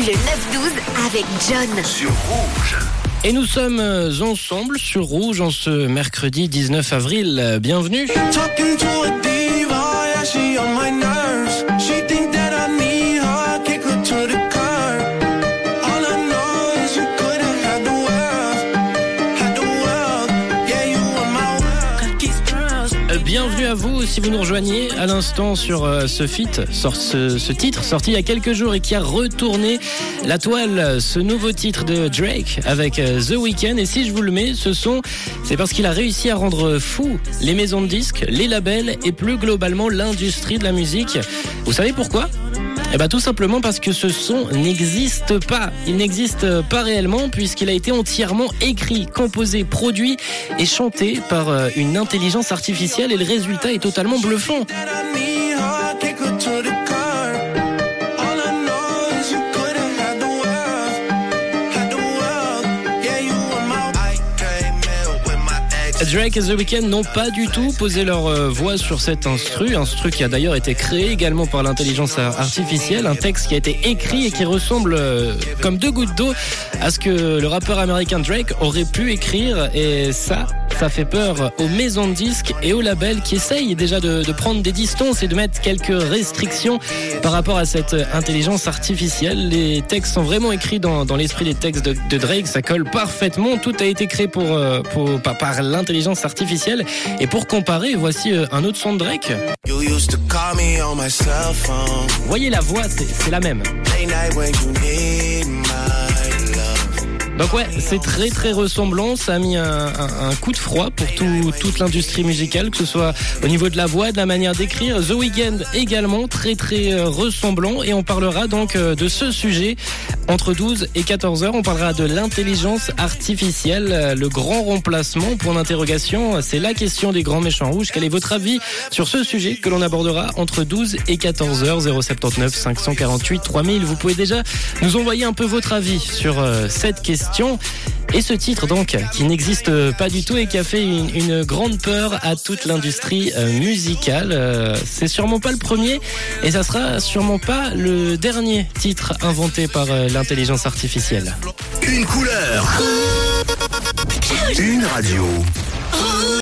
Le 9-12 avec John. sur Rouge. Et nous sommes euh, ensemble sur Rouge en ce mercredi 19 avril. Euh, Bienvenue. À vous si vous nous rejoignez à l'instant sur euh, ce feat, titre sorti il y a quelques jours et qui a retourné la toile, ce nouveau titre de Drake avec euh, The Weeknd. Et si je vous le mets, ce son, c'est parce qu'il a réussi à rendre fou les maisons de disques, les labels et plus globalement l'industrie de la musique. Vous savez pourquoi? Eh ben tout simplement parce que ce son n'existe pas. Il n'existe pas réellement puisqu'il a été entièrement écrit, composé, produit et chanté par euh, une intelligence artificielle et le résultat est totalement bluffant. Drake et The Weeknd n'ont pas du tout posé leur euh, voix sur cet instru, instru qui a d'ailleurs été créé également par l'intelligence artificielle, un texte qui a été écrit et qui ressemble euh, comme deux gouttes d'eau à ce que le rappeur américain Drake aurait pu écrire. Et ça ça fait peur aux maisons de disques et aux labels qui essayent déjà de, de prendre des distances et de mettre quelques restrictions par rapport à cette intelligence artificielle. Les textes sont vraiment écrits dans, dans l'esprit des textes de, de Drake, ça colle parfaitement. Tout a été créé pour, euh, pour, par, par l'intelligence artificielle. Et pour comparer, voici euh, un autre son de Drake. You used to call me on my cell phone. Vous voyez la voix, c'est la même. Donc ouais, c'est très très ressemblant. Ça a mis un, un- un coup de froid pour tout- toute l'industrie musicale, que ce soit au niveau de la voix, de la manière d'écrire. The Weeknd également très très euh, ressemblant. Et on parlera donc euh, de ce sujet entre 12 et 14 heures. On parlera de l'intelligence artificielle, euh, le grand remplacement. Point d'interrogation, c'est la question des grands méchants rouges. Quel est votre avis sur ce sujet que l'on abordera entre 12 et 14 heures? 079 548 3000. Vous pouvez déjà nous envoyer un peu votre avis sur cette question. Et ce titre donc qui n'existe pas du tout et qui a fait une, une grande peur à toute l'industrie euh, musicale. Euh, c'est sûrement pas le premier et ça sera sûrement pas le dernier titre inventé par euh, l'intelligence artificielle. Une couleur. Une radio.